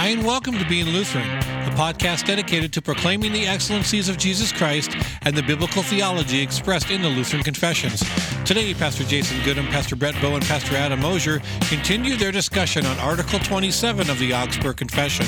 Hi, and welcome to Being Lutheran, a podcast dedicated to proclaiming the excellencies of Jesus Christ and the biblical theology expressed in the Lutheran Confessions. Today, Pastor Jason Goodham, Pastor Brett Bowe, and Pastor Adam Mosier continue their discussion on Article 27 of the Augsburg Confession.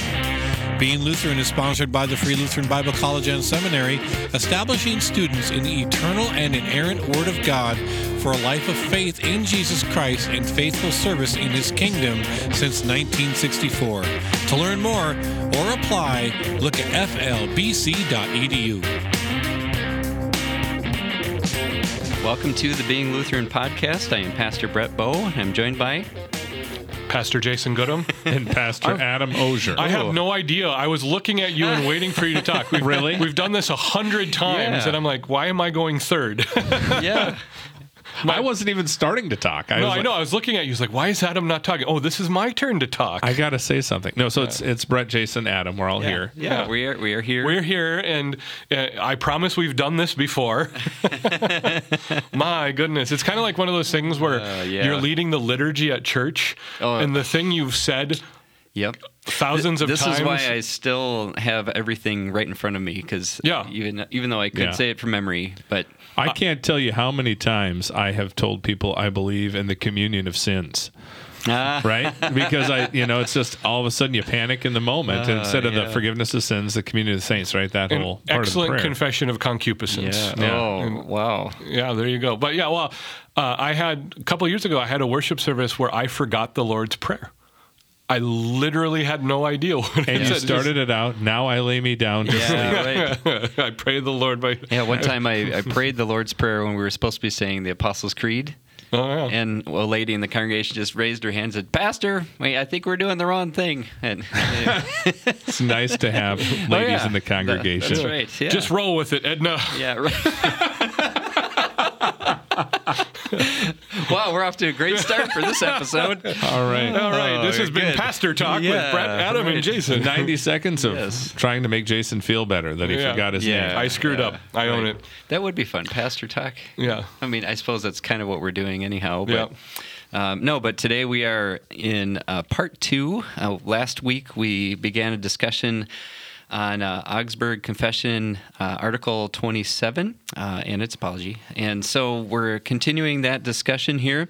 Being Lutheran is sponsored by the Free Lutheran Bible College and Seminary, establishing students in the eternal and inerrant Word of God for a life of faith in Jesus Christ and faithful service in His kingdom since 1964. To learn more or apply, look at flbc.edu. Welcome to the Being Lutheran podcast. I am Pastor Brett Bowe, and I'm joined by Pastor Jason Goodham. and Pastor oh. Adam Mosier. I have no idea. I was looking at you and waiting for you to talk. We've, Really? We've done this a hundred times, Yeah. and I'm like, why am I going third? yeah. I wasn't even starting to talk. I no, was I like, know. I was looking at you. I was like, why is Adam not talking? Oh, this is my turn to talk. I gotta say something. No, so it's it's Brett, Jason, Adam. We're all here. Yeah, Yeah. we are we are here. We're here, and uh, I promise we've done this before. My goodness, it's kind of like one of those things where Uh, yeah. you're leading the liturgy at church, Oh. and the thing you've said yep. thousands of this times. This is why I still have everything right in front of me because Yeah. even even though I could Yeah. say it from memory, but I can't tell you how many times I have told people I believe in the communion of sins. ah, Right? because I, you know, it's just all of a sudden you panic in the moment Uh, instead of yeah. the forgiveness of sins, the communion of the saints. Right? That an whole part of the excellent confession of concupiscence. yeah. Yeah. Oh wow. Yeah, there you go. But yeah, well, uh, I had a couple of years ago, I had a worship service where I forgot the Lord's Prayer. I literally had no idea what it and you said. started it out. Now I lay me down to sleep. Yeah, right. I pray the Lord by. Yeah, one time I, I prayed the Lord's Prayer when we were supposed to be saying the Apostles' Creed. Oh, yeah. And a lady in the congregation just raised her hand and said, Pastor, wait, I think we're doing the wrong thing. And It's nice to have ladies Oh, yeah. in the congregation. that's right. Yeah. Just roll with it, Edna. Yeah, right. wow, we're off to a great start for this episode. All right. All right, this has been good. Pastor Talk with Brett, Adam, and. Jason. 90 seconds of Yes. trying to make Jason feel better that he Yeah. forgot his Yeah. name. I screwed Yeah, up. I own right. it. That would be fun, Pastor Talk. Yeah. I mean, I suppose that's kind of what we're doing anyhow. But um, no, but today we are in uh, part two. Uh, last week we began a discussion on uh, Augsburg Confession, uh, Article 27, uh, and its apology. And so we're continuing that discussion here.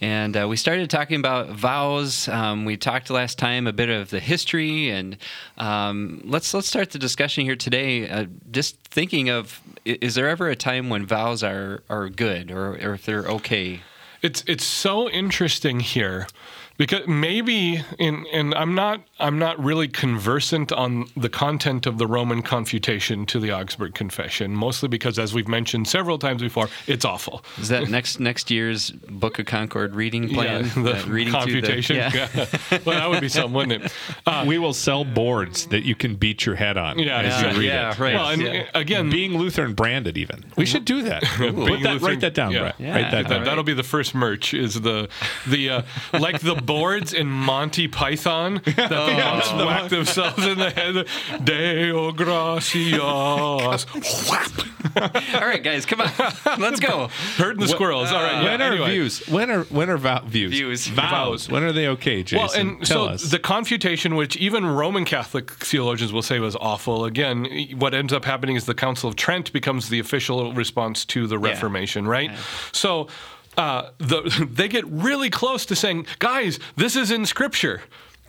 And uh, we started talking about vows. Um, we talked last time a bit of the history, and um, let's let's start the discussion here today. Uh, just thinking of, is there ever a time when vows are are good, or, or if they're okay? It's it's so interesting here because maybe in and I'm not I'm not really conversant on the content of the Roman confutation to the Augsburg Confession, mostly because as we've mentioned several times before, it's awful. Is that next next year's Book of Concord reading plan? Yeah, the Uh, reading through the- confutation. yeah. well, that would be something, wouldn't it? Uh, we will sell boards that you can beat your head on Yeah, as yeah, you read yeah, it. right. well, and yeah. again, Being Lutheran branded, even. We should do that. Put that, Lutheran- write that down, yeah. Brett. Yeah. Write that That, down. that'll be the first merch. Is the the uh, like the boards in Monty Python that the monks whack themselves in the head. Deo gracias. Whap. All right, guys, come on, let's go. Hurting the squirrels. All right. Uh, yeah, when are anyway. views? When are when are vow, views? Views. Vows. When are they okay, Jason? Well, and Tell so us. the confutation, which even Roman Catholic theologians will say was awful, again, what ends up happening is the Council of Trent becomes the official response to the Reformation, right? So uh, the, they get really close to saying, guys, this is in Scripture.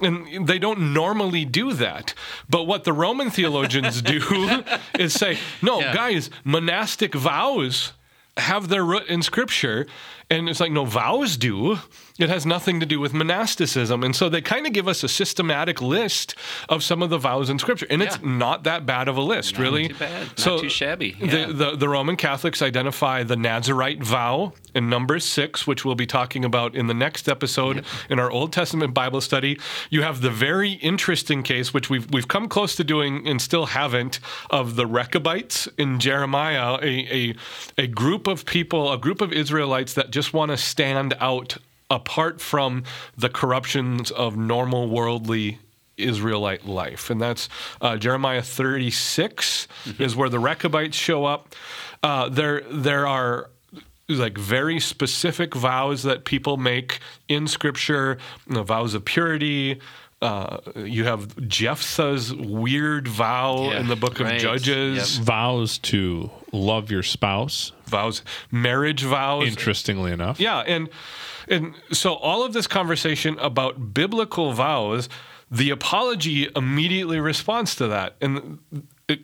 And they don't normally do that. But what the Roman theologians do is say, no, Yeah. guys, monastic vows have their root in scripture and it's like no vows do. It has nothing to do with monasticism. And so they kind of give us a systematic list of some of the vows in scripture. And it's not that bad of a list really. too bad. Not too shabby. Yeah. the, the, the roman catholics identify the nazarite vow in numbers 6 which we'll be talking about in the next episode in our old testament bible study. You have the very interesting case which we've, we've come close to doing and still haven't of the rechabites in jeremiah a, a, a group of people a group of israelites that just want to stand out apart from the corruptions of normal worldly Israelite life. And that's uh, Jeremiah 36 is where the Rechabites show up. Uh, there, there are like very specific vows that people make in Scripture, you know, vows of purity, uh, you have Jephthah's weird vow Yeah, in the book of right. Judges, Vows to love your spouse. vows, marriage vows. Interestingly enough. Yeah, and and so all of this conversation about biblical vows, the apology immediately responds to that, and it,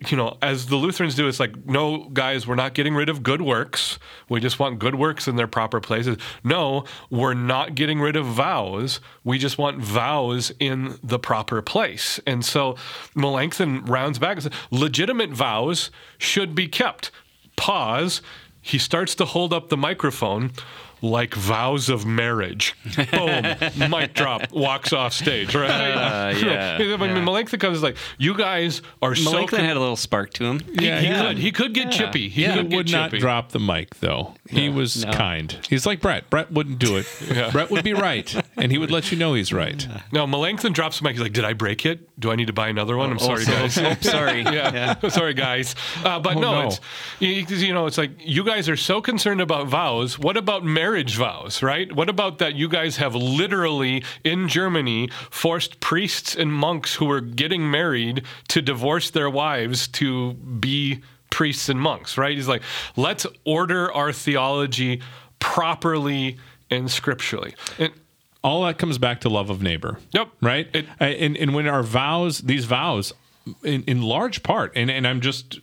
you know, as the Lutherans do, it's like, no, guys, we're not getting rid of good works. We just want good works in their proper places. No, we're not getting rid of vows. We just want vows in the proper place. And so Melanchthon rounds back and says, legitimate vows should be kept. Pause. He starts to hold up the microphone like vows of marriage. Boom, mic drop, walks off stage, right? Uh, yeah, I mean, yeah. Melanchthon comes like, you guys are so. Melanchthon con- had a little spark to him. Yeah, he yeah. could. He could get chippy. He Yeah. could He get would not chippy. drop the mic though. He was No. kind. He's like Brett. Brett wouldn't do it. Brett would be right, and he would let you know he's right. No, Melanchthon drops the mic. He's like, "Did I break it? Do I need to buy another one? I'm sorry, so- guys." oh, sorry. yeah, sorry, guys. Uh, but Oh, no, no. it's you, you know, it's like you guys are so concerned about vows. What about marriage vows, right? What about that? You guys have literally in Germany forced priests and monks who were getting married to divorce their wives to be priests and monks, right? He's like, let's order our theology properly and scripturally. And, All that comes back to love of neighbor. Yep. Right. It- and and when our vows, these vows, in, in large part, and and I'm just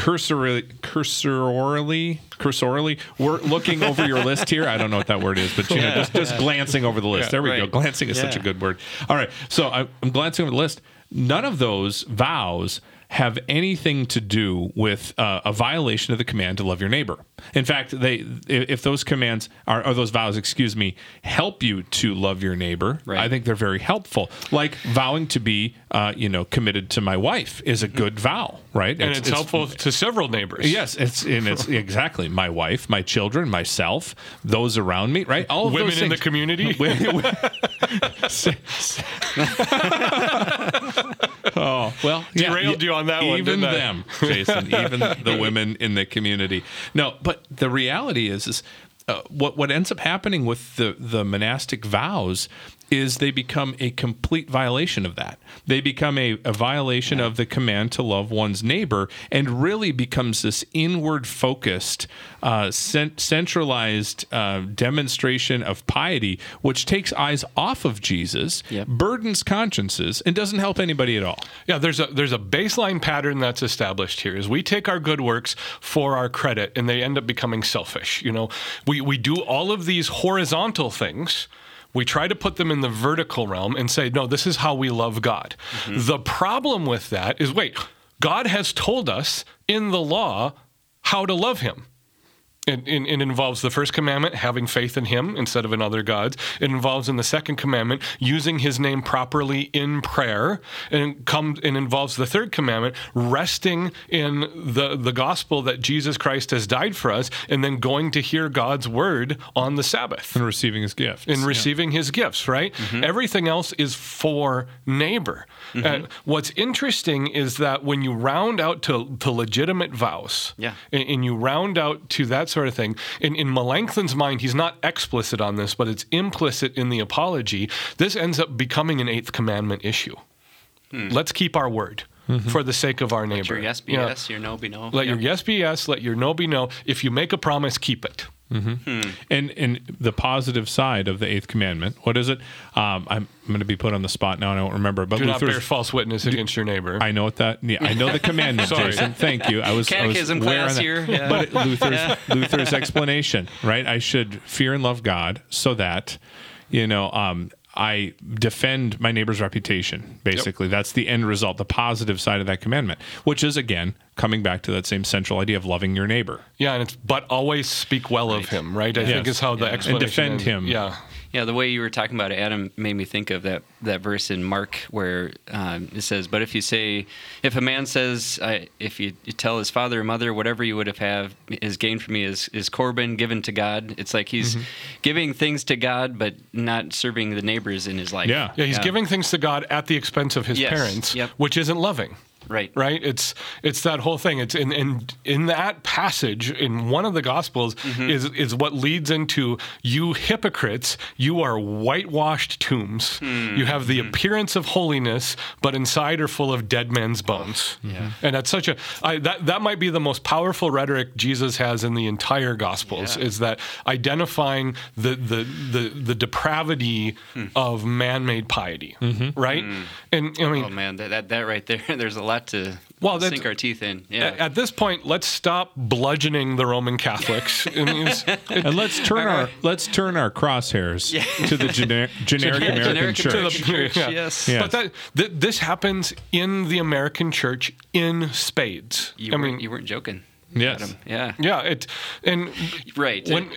cursorily, cursorily, cursorily, we're looking over your list here. I don't know what that word is, but you know, just just glancing over the list. Yeah, there we go. Glancing is such a good word. All right. So I, I'm glancing over the list. None of those vows have anything to do with uh, a violation of the command to love your neighbor. In fact, they if if those commands are or those vows, excuse me, help you to love your neighbor, Right. I think they're very helpful. Like vowing to be, uh, you know, committed to my wife is a good vow, right? and it's, helpful to several neighbors. Yes, it's and it's exactly my wife, my children, myself, those around me, right? All of Women in the community. oh well, yeah, Derailed you on that one, Even them, Jason. Even the women in the community. No, but the reality is, is uh, what what ends up happening with the the monastic vows is they become a complete violation of that. They become a, a violation of the command to love one's neighbor, and really becomes this inward focused, uh, cent- centralized uh, demonstration of piety, which takes eyes off of Jesus, Yep. burdens consciences, and doesn't help anybody at all. Yeah, there's a there's a baseline pattern that's established here. Is we take our good works for our credit, and they end up becoming selfish. You know, we we do all of these horizontal things. We try to put them in the vertical realm and say, no, this is how we love God. Mm-hmm. The problem with that is, wait, God has told us in the law how to love Him. It, it, it involves the first commandment, having faith in Him instead of in other gods. It involves in the second commandment, using His name properly in prayer. And it comes and involves the third commandment, resting in the, the gospel that Jesus Christ has died for us, and then going to hear God's word on the Sabbath and receiving his gifts. in receiving his gifts, right? Mm-hmm. Everything else is for neighbor. And what's interesting is that when you round out to, to legitimate vows, Yeah. and, and you round out to that sort of thing, in, in Melanchthon's mind, he's not explicit on this, but it's implicit in the apology. This ends up becoming an eighth commandment issue. Let's keep our word for the sake of our neighbor. Hmm. Your yes be Yeah. yes, your no be no. Let your yes be yes, let your no be no. If you make a promise, keep it. And and the positive side of the eighth commandment, what is it? Um, I'm, I'm going to be put on the spot now, and I don't remember. But Do not Luther's- bear false witness against your neighbor. I know what that. Yeah, I know the commandment, Sorry. Jason. Thank you. I was I was Catechism aware class that. here, yeah. But Luther's Luther's explanation, right? I should fear and love God so that you know um, I defend my neighbor's reputation. Basically, that's the end result, the positive side of that commandment, which is again coming back to that same central idea of loving your neighbor. Yeah, and it's but always speak well of him, right? I think is how the Yeah. And defend him. Yeah, Yeah, the way you were talking about it, Adam, made me think of that that verse in Mark where um, it says, "But if you say, if a man says, I, if you, you tell his father or mother, whatever you would have have is gained for me is is Corban given to God." It's like he's Mm-hmm. giving things to God, but not serving the neighbors in his life. Yeah. yeah, he's giving things to God at the expense of his Yes. parents, Yep. which isn't loving. Right. Right. It's it's that whole thing. It's in in in that passage in one of the gospels Mm-hmm. is is what leads into you hypocrites. You are whitewashed tombs. Hmm. You have the appearance of holiness, but inside are full of dead men's bones. Yeah. And that's such a I, that that might be the most powerful rhetoric Jesus has in the entire gospels Yeah. is that identifying the the the, the depravity Hmm. of man-made piety, right? And I mean, Oh man, that, that that right there. There's a lot to Well, that's- sink our teeth in. Yeah. At, at this point, let's stop bludgeoning the Roman Catholics. I mean, it's- it- And let's turn our let's turn our crosshairs to the generic, generic American Generic church. American church, yeah. yes. Yeah. But that th- this happens in the American church in spades. You I mean, you weren't joking. Yes. Adam. Yeah. yeah, it and Right. When-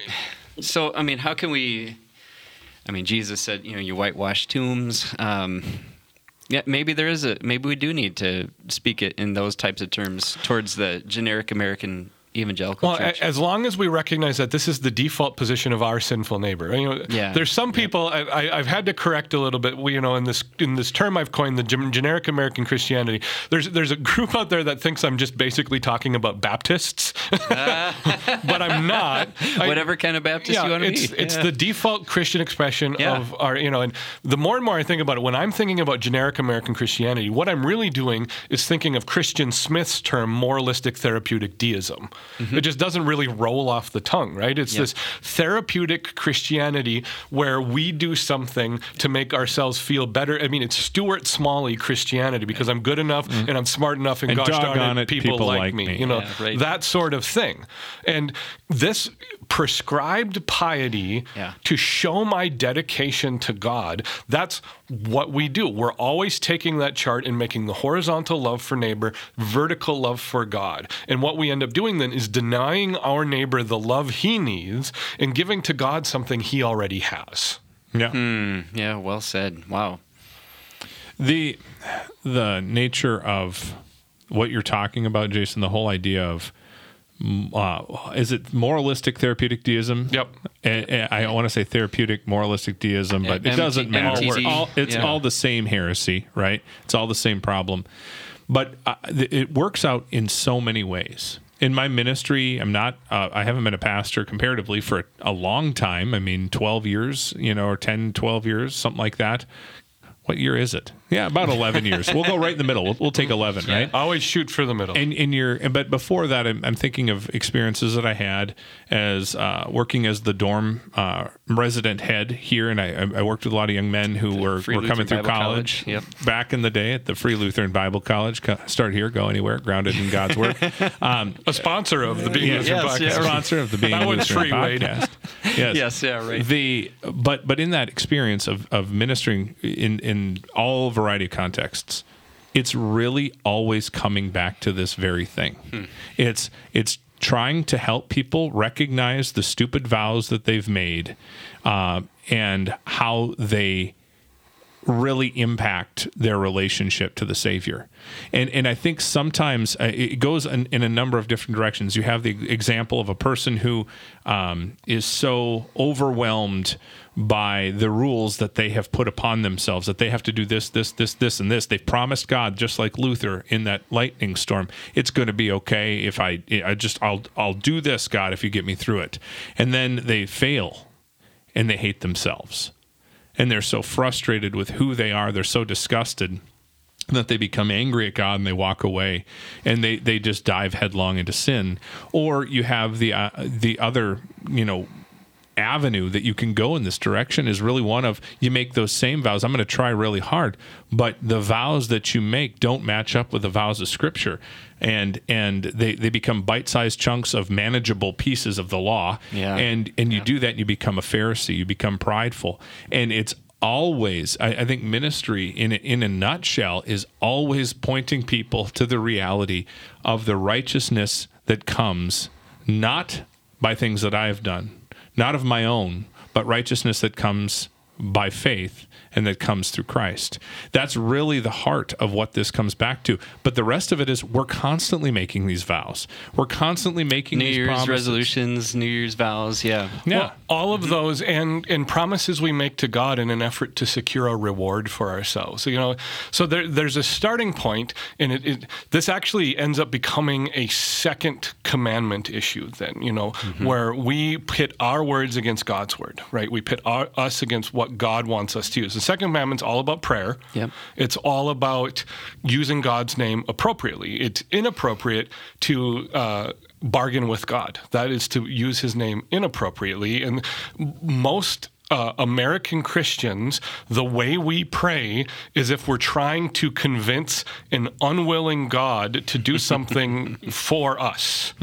so, I mean, how can we? I mean, Jesus said, you know, you whitewash tombs. Um, yeah, maybe there is a. Maybe we do need to speak it in those types of terms towards the generic American evangelical Well, church. as long as we recognize that this is the default position of our sinful neighbor, you know, Yeah. there's some people I, I, I've had to correct a little bit. You know, in this in this term I've coined the generic American Christianity. There's there's a group out there that thinks I'm just basically talking about Baptists, but I'm not. I- Whatever kind of Baptist yeah, you want to it's, be. It's Yeah. the default Christian expression Yeah. of our, you know, and the more and more I think about it, when I'm thinking about generic American Christianity, what I'm really doing is thinking of Christian Smith's term, moralistic therapeutic deism. It just doesn't really roll off the tongue, right? It's Mm-hmm. Yep. this therapeutic Christianity where we do something to make ourselves feel better. I mean, it's Stuart Smalley Christianity because I'm good enough and I'm smart enough and, And gosh darn it, people, people like, like me. me. You know, Yeah, right. that sort of thing. And this prescribed piety Yeah. to show my dedication to God, that's what we do. We're always taking that chart and making the horizontal love for neighbor, vertical love for God. And what we end up doing then is denying our neighbor the love he needs and giving to God something he already has. Yeah. Mm, yeah, well said. Wow. the the nature of what you're talking about, Jason, the whole idea of uh, is it moralistic therapeutic deism? Yep. And, and I want to say therapeutic moralistic deism, but it doesn't matter. All, it's yeah. all the same heresy, right? It's all the same problem, but uh, it works out in so many ways. In my ministry, I'm not. Uh, I haven't been a pastor comparatively for a, a long time. I mean, 12 years, you know, or 10, 12 years, something like that. What year is it? Yeah, about 11 years. We'll go right in the middle. We'll, we'll take 11, right? Always shoot for the middle. And in your, but before that, I'm, I'm thinking of experiences that I had as uh, working as the dorm uh, resident head here, and I, I worked with a lot of young men who were, Free were coming Lutheran through Bible college. College, Back in the day at the Free Lutheran Bible College, Co- start here, go anywhere, grounded in God's word. Um, a sponsor of the Being yeah, Lutheran yes, podcast. yeah, sponsor of the Being That Lutheran free, Wade. podcast. Yes. Yes, yeah, right. The but but in that experience of of ministering in in all variety of contexts, it's really always coming back to this very thing. Hmm. It's it's trying to help people recognize the stupid vows that they've made, uh, and how they really impact their relationship to the Savior. And and I think sometimes uh, it goes in, in a number of different directions. You have the example of a person who um, is so overwhelmed by the rules that they have put upon themselves that they have to do this, this, this, this, and this. They've promised God, just like Luther in that lightning storm, it's going to be okay if I, I just I'll I'll do this, God, if you get me through it. And then they fail, and they hate themselves and they're so frustrated with who they are they're so disgusted that they become angry at God and they walk away and they they just dive headlong into sin. Or you have the uh, the other you know avenue that you can go in this direction is really one of you make those same vows. I'm going to try really hard, but the vows that you make don't match up with the vows of Scripture, and and they they become bite-sized chunks of manageable pieces of the law. Yeah. And and you do that, and you become a Pharisee. You become prideful, and it's always I, I think ministry in a, in a nutshell is always pointing people to the reality of the righteousness that comes not by things that I have done, not of my own, but righteousness that comes by faith and that comes through Christ. That's really the heart of what this comes back to. But the rest of it is we're constantly making these vows. We're constantly making New these Year's promises. resolutions, New Year's vows. Yeah. Yeah. Well, all of those and and promises we make to God in an effort to secure a reward for ourselves. So, you know, so there, there's a starting point, and it, it this actually ends up becoming a second commandment issue. Then, you know, mm-hmm. where we pit our words against God's word, right? We pit our, us against what God wants us to use. The second commandment's all about prayer. Yep. It's all about using God's name appropriately. It's inappropriate to uh, bargain with God. That is to use His name inappropriately. And most uh, American Christians, the way we pray is if we're trying to convince an unwilling God to do something for us,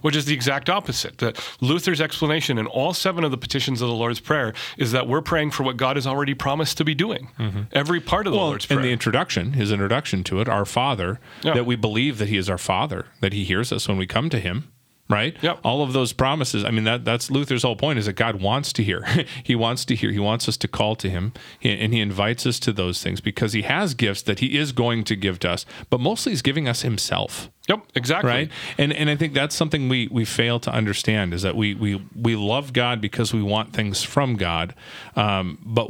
which is the exact opposite. That Luther's explanation in all seven of the petitions of the Lord's Prayer is that we're praying for what God has already promised to be doing. Every part of the well, Lord's Prayer. in the introduction, his introduction to it, our Father, Yeah. that we believe that He is our Father, that He hears us when we come to Him. Right. Yep. All of those promises. I mean, that that's Luther's whole point is that God wants to hear. he wants to hear. He wants us to call to Him, and He invites us to those things because He has gifts that He is going to give to us. But mostly, He's giving us Himself yep, exactly. right and and i think that's something we we fail to understand is that we we we love god because we want things from god um, but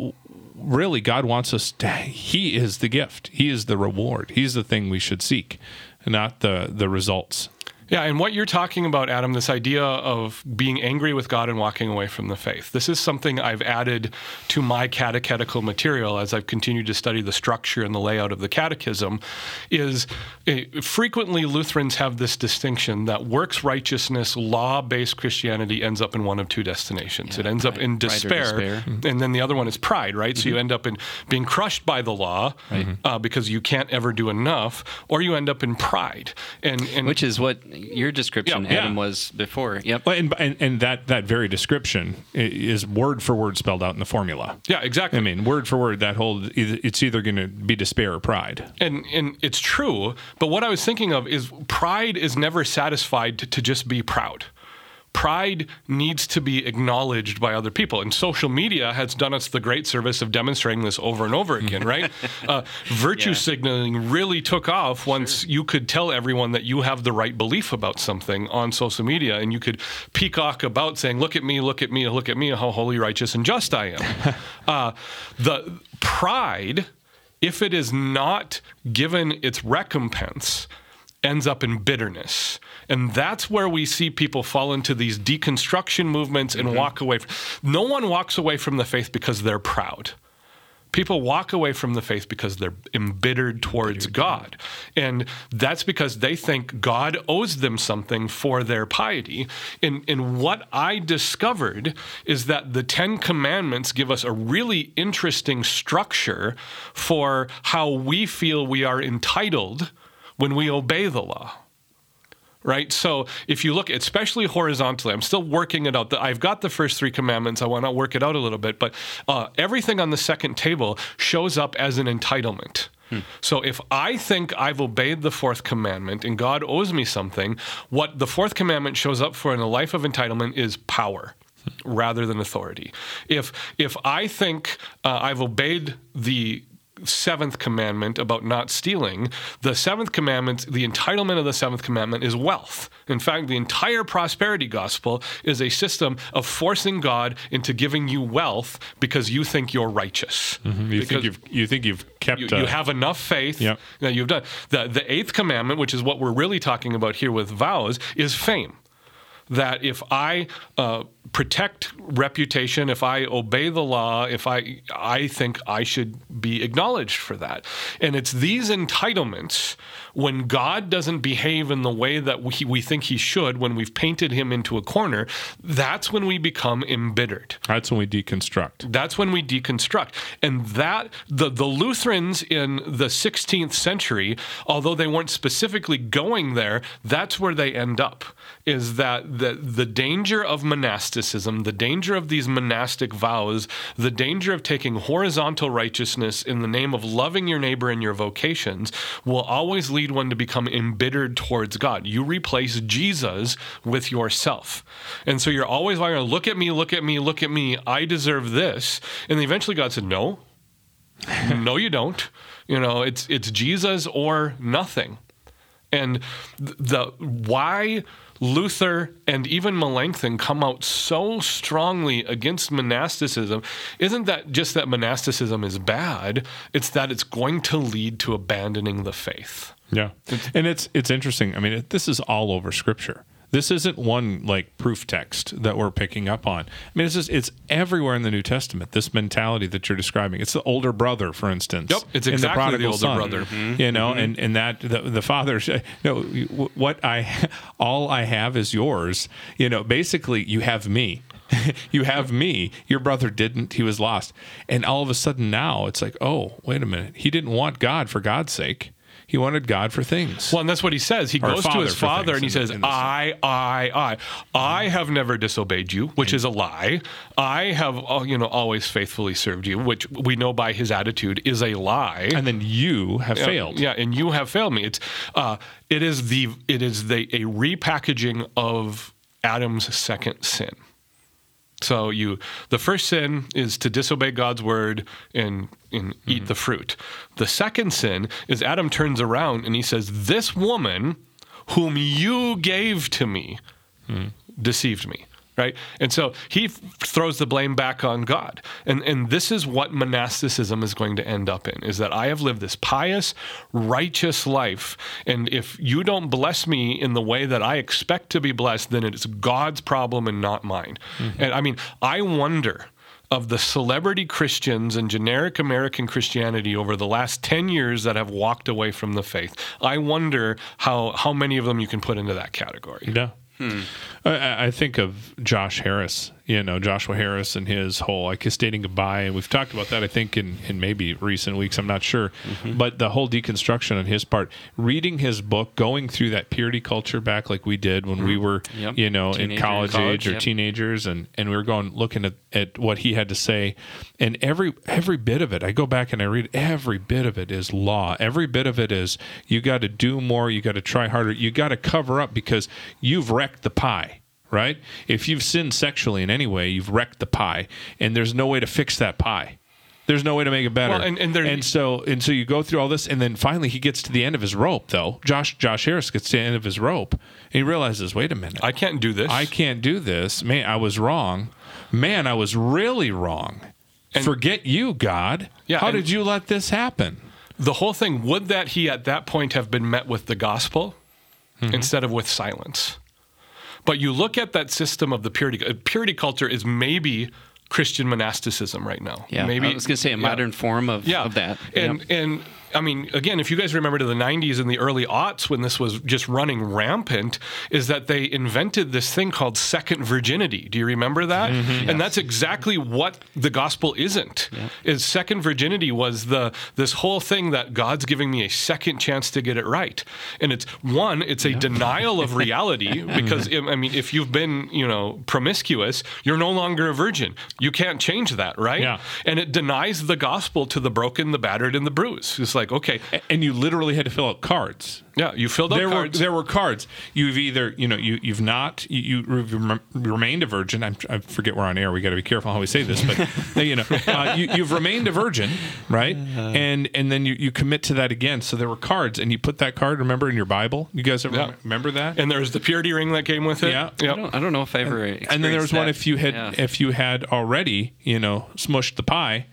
really god wants us to he is the gift he is the reward he's the thing we should seek not the the results Yeah, and what you're talking about, Adam, this idea of being angry with God and walking away from the faith, this is something I've added to my catechetical material as I've continued to study the structure and the layout of the catechism. Is eh, frequently Lutherans have this distinction that works righteousness, law based Christianity ends up in one of two destinations. it ends up in pride or despair, despair. and then the other one is pride, right? So you end up in being crushed by the law uh, because you can't ever do enough, or you end up in pride. And, and Which is what your description, Yeah, yeah. Adam, was before. Yep. Well, and, and and that that very description is word for word spelled out in the formula yeah, exactly. i mean word for word that whole it's either going to be despair or pride And and it's true, but what I was thinking of is pride is never satisfied to, to just be proud. Pride needs to be acknowledged by other people, and social media has done us the great service of demonstrating this over and over again. Right? uh, virtue Yeah. signaling really took off once you could tell everyone that you have the right belief about something on social media, and you could peacock about saying, "Look at me, look at me, look at me, how holy, righteous, and just I am." uh, the pride if it is not given its recompense, ends up in bitterness. And that's where we see people fall into these deconstruction movements and mm-hmm. walk away. No one walks away from the faith because they're proud. People walk away from the faith because they're embittered towards God. And that's because they think God owes them something for their piety. And, and what I discovered is that the Ten Commandments give us a really interesting structure for how we feel we are entitled when we obey the law right? So if you look, especially horizontally, I'm still working it out. I've got the first three commandments. I want to work it out a little bit, but uh, everything on the second table shows up as an entitlement. So if I think I've obeyed the fourth commandment and God owes me something, what the fourth commandment shows up for in a life of entitlement is power rather than authority. If if I think uh, I've obeyed the seventh commandment about not stealing, the seventh commandment, the entitlement of the seventh commandment is wealth. In fact, the entire prosperity gospel is a system of forcing God into giving you wealth because you think you're righteous. you think you've you think you've kept you, uh, you have enough faith Yep. that you've done. The, the eighth commandment, which is what we're really talking about here with vows, is fame. That if I uh, protect reputation, if I obey the law, if I, I think I should be acknowledged for that. And it's these entitlements, when God doesn't behave in the way that we, we think he should, when we've painted him into a corner, that's when we become embittered. that's when we deconstruct That's when we deconstruct. And that the the Lutherans in the 16th century, although they weren't specifically going there, that's where they end up is that the the danger of monasticism, the danger of these monastic vows, the danger of taking horizontal righteousness in the name of loving your neighbor and your vocations will always lead one to become embittered towards God. You replace Jesus with yourself. And so you're always like, look at me, look at me, look at me. I deserve this. And eventually God said, no, no, you don't. You know, it's it's Jesus or nothing. And the why Luther and even Melanchthon come out so strongly against monasticism isn't that just that monasticism is bad, it's that it's going to lead to abandoning the faith. Yeah. And it's it's interesting. I mean, it, this is all over scripture. This isn't one like proof text that we're picking up on. I mean, it's just it's everywhere in the New Testament. This mentality that you're describing. It's the older brother, for instance. Yep, it's in exactly the, prodigal older son, brother. Mm-hmm. You know, mm-hmm. and and that the, the father. You know, what I all I have is yours. You know, basically, you have me. you have me. Your brother didn't. He was lost. And all of a sudden now it's like, oh, wait a minute. He didn't want God for God's sake. He wanted God for things. Well, and that's what he says. He Or goes to his father and he in- says, in I, I, I. I have never disobeyed you, which is a lie. I have, uh, you know, always faithfully served you, which we know by his attitude is a lie. and then you have Yeah, failed. Yeah, and you have failed me. It's uh, it is the it is the a repackaging of Adam's second sin. So you the first sin is to disobey God's word and and eat mm-hmm. the fruit. The second sin is Adam turns around and he says, "This woman whom you gave to me mm. deceived me." Right? And so he f- throws the blame back on God. And and this is what monasticism is going to end up in is that I have lived this pious, righteous life and if you don't bless me in the way that I expect to be blessed, then it's God's problem and not mine. Mm-hmm. And I mean, I wonder of the celebrity Christians and generic American Christianity over the last 10 years that have walked away from the faith. I wonder how how many of them you can put into that category. Yeah. Hmm. I, I think of Josh Harris, you know, Joshua Harris and his whole like his dating goodbye. And we've talked about that, I think, in, in maybe recent weeks. I'm not sure. Mm-hmm. But the whole deconstruction on his part, reading his book, going through that purity culture back like we did when we mm-hmm. were, Yep. you know, Teenager, in college, college, age or yep. teenagers and, and we were going looking at, at what he had to say. And every every bit of it, I go back and I read every bit of it is law. Every bit of it is you got to do more, you got to try harder, you got to cover up because you've wrecked the pie. Right? If you've sinned sexually in any way, you've wrecked the pie, and there's no way to fix that pie. There's no way to make it better. Well, and- and there- so and so you go through all this, and then finally he gets to the end of his rope. Though Josh Josh Harris gets to the end of his rope, and he realizes, wait a minute, I can't do this. I can't do this. Man, I was wrong. Man, I was really wrong. Forget you, God. Yeah, How and- did you let this happen? the whole thing would that he at that point have been met with the gospel Mm-hmm. instead of with silence but you look at that system of the purity uh, purity culture is maybe christian monasticism right now Yeah, maybe I was going to say a yeah. modern form of, yeah. of that. And Yep. and I mean, again, if you guys remember to the '90s and the early aughts when this was just running rampant, is that they invented this thing called second virginity. Do you remember that? Mm-hmm. And that's exactly what the gospel isn't. Is second virginity was the this whole thing that God's giving me a second chance to get it right, and it's one, it's a denial of reality because I mean, if you've been you know promiscuous, you're no longer a virgin. You can't change that, right? Yeah. and it denies the gospel to the broken, the battered, and the bruised. It's like, okay, And you literally had to fill out cards. yeah, you filled out There cards. were there were cards. You've either you know you you've not you, you've rem- remained a virgin. I'm, I forget we're on air. We got to be careful how we say this, but you know uh, you, you've remained a virgin, right? And and then you, you commit to that again. So there were cards, and you put that card. Remember in your Bible? You guys ever Yeah. remember that? and there's the purity ring that came with it. Yeah. I don't, I don't know if I ever. and then there was one if you had Yeah. if you had already you know smushed the pie.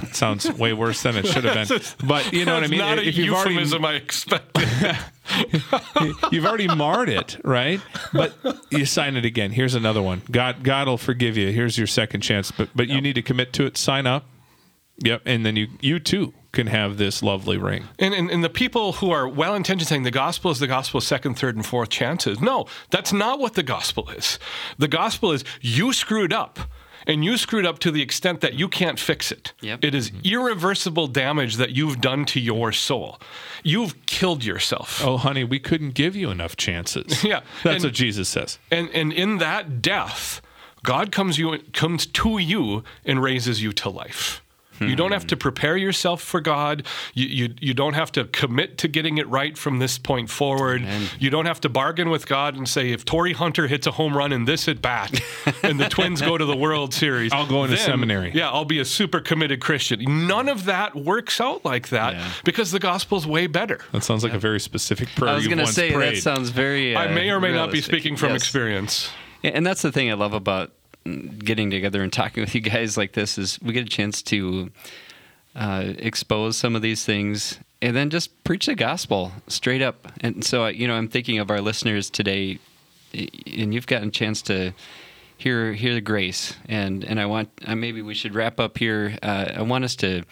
That sounds way worse than it should have been. But you know what I mean. Not a if you've already euphemism I expected. you've already marred it, right? But you sign it again. Here's another one. God God will forgive you. Here's your second chance. But but you need to commit to it. Sign up. Yep. And then you you too can have this lovely ring. And, and, and the people who are well intentioned saying the gospel is the gospel of second, third, and fourth chances. No, that's not what the gospel is. The gospel is you screwed up. And you screwed up to the extent that you can't fix it. Yep. It is mm-hmm. irreversible damage that you've done to your soul. You've killed yourself. Oh, honey, we couldn't give you enough chances. Yeah, That's and- what Jesus says. And and in that death, God comes you comes to you and raises you to life. You don't have to prepare yourself for God. You, you you don't have to commit to getting it right from this point forward. You don't have to bargain with God and say if Torii Hunter hits a home run in this at bat and the Twins go to the World Series, I'll go into then, seminary. Yeah, I'll be a super committed Christian. None of that works out like that Yeah. because the gospel's way better. That sounds like a very specific prayer I was going to say prayed. that sounds very. Uh, I may or may not be speaking from Yes. experience. And that's the thing I love about getting together and talking with you guys like this is we get a chance to uh, expose some of these things and then just preach the gospel straight up. And so, you know, I'm thinking of our listeners today, and you've gotten a chance to hear hear the grace. And and I want uh, maybe we should wrap up here. Uh, I want us to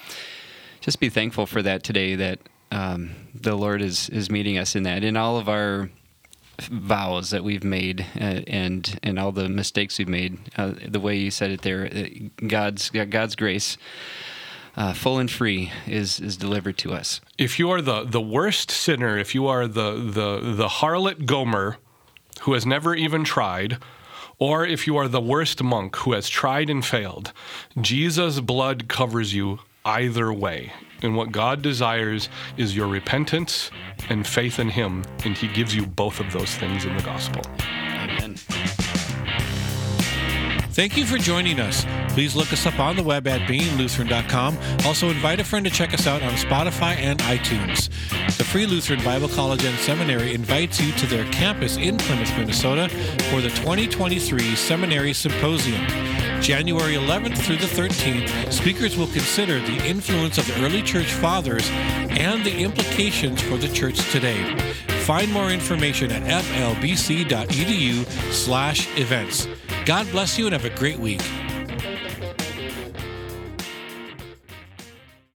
just be thankful for that today. That um, the Lord is is meeting us in that in all of our vows that we've made uh, and and all the mistakes we've made. Uh, the way you said it there, uh, God's God's grace, uh, full and free, is is delivered to us. if you are the the worst sinner, if you are the the the harlot Gomer who has never even tried, or if you are the worst monk who has tried and failed, Jesus' blood covers you either way. And what God desires is your repentance and faith in Him, and He gives you both of those things in the gospel. Amen. Thank you for joining us. Please look us up on the web at beinglutheran.com. Also, invite a friend to check us out on Spotify and iTunes. The Free Lutheran Bible College and Seminary invites you to their campus in Plymouth, Minnesota for the 2023 Seminary Symposium. January 11th through the 13th, speakers will consider the influence of the early church fathers and the implications for the church today. Find more information at flbc.edu slash events. God bless you and have a great week.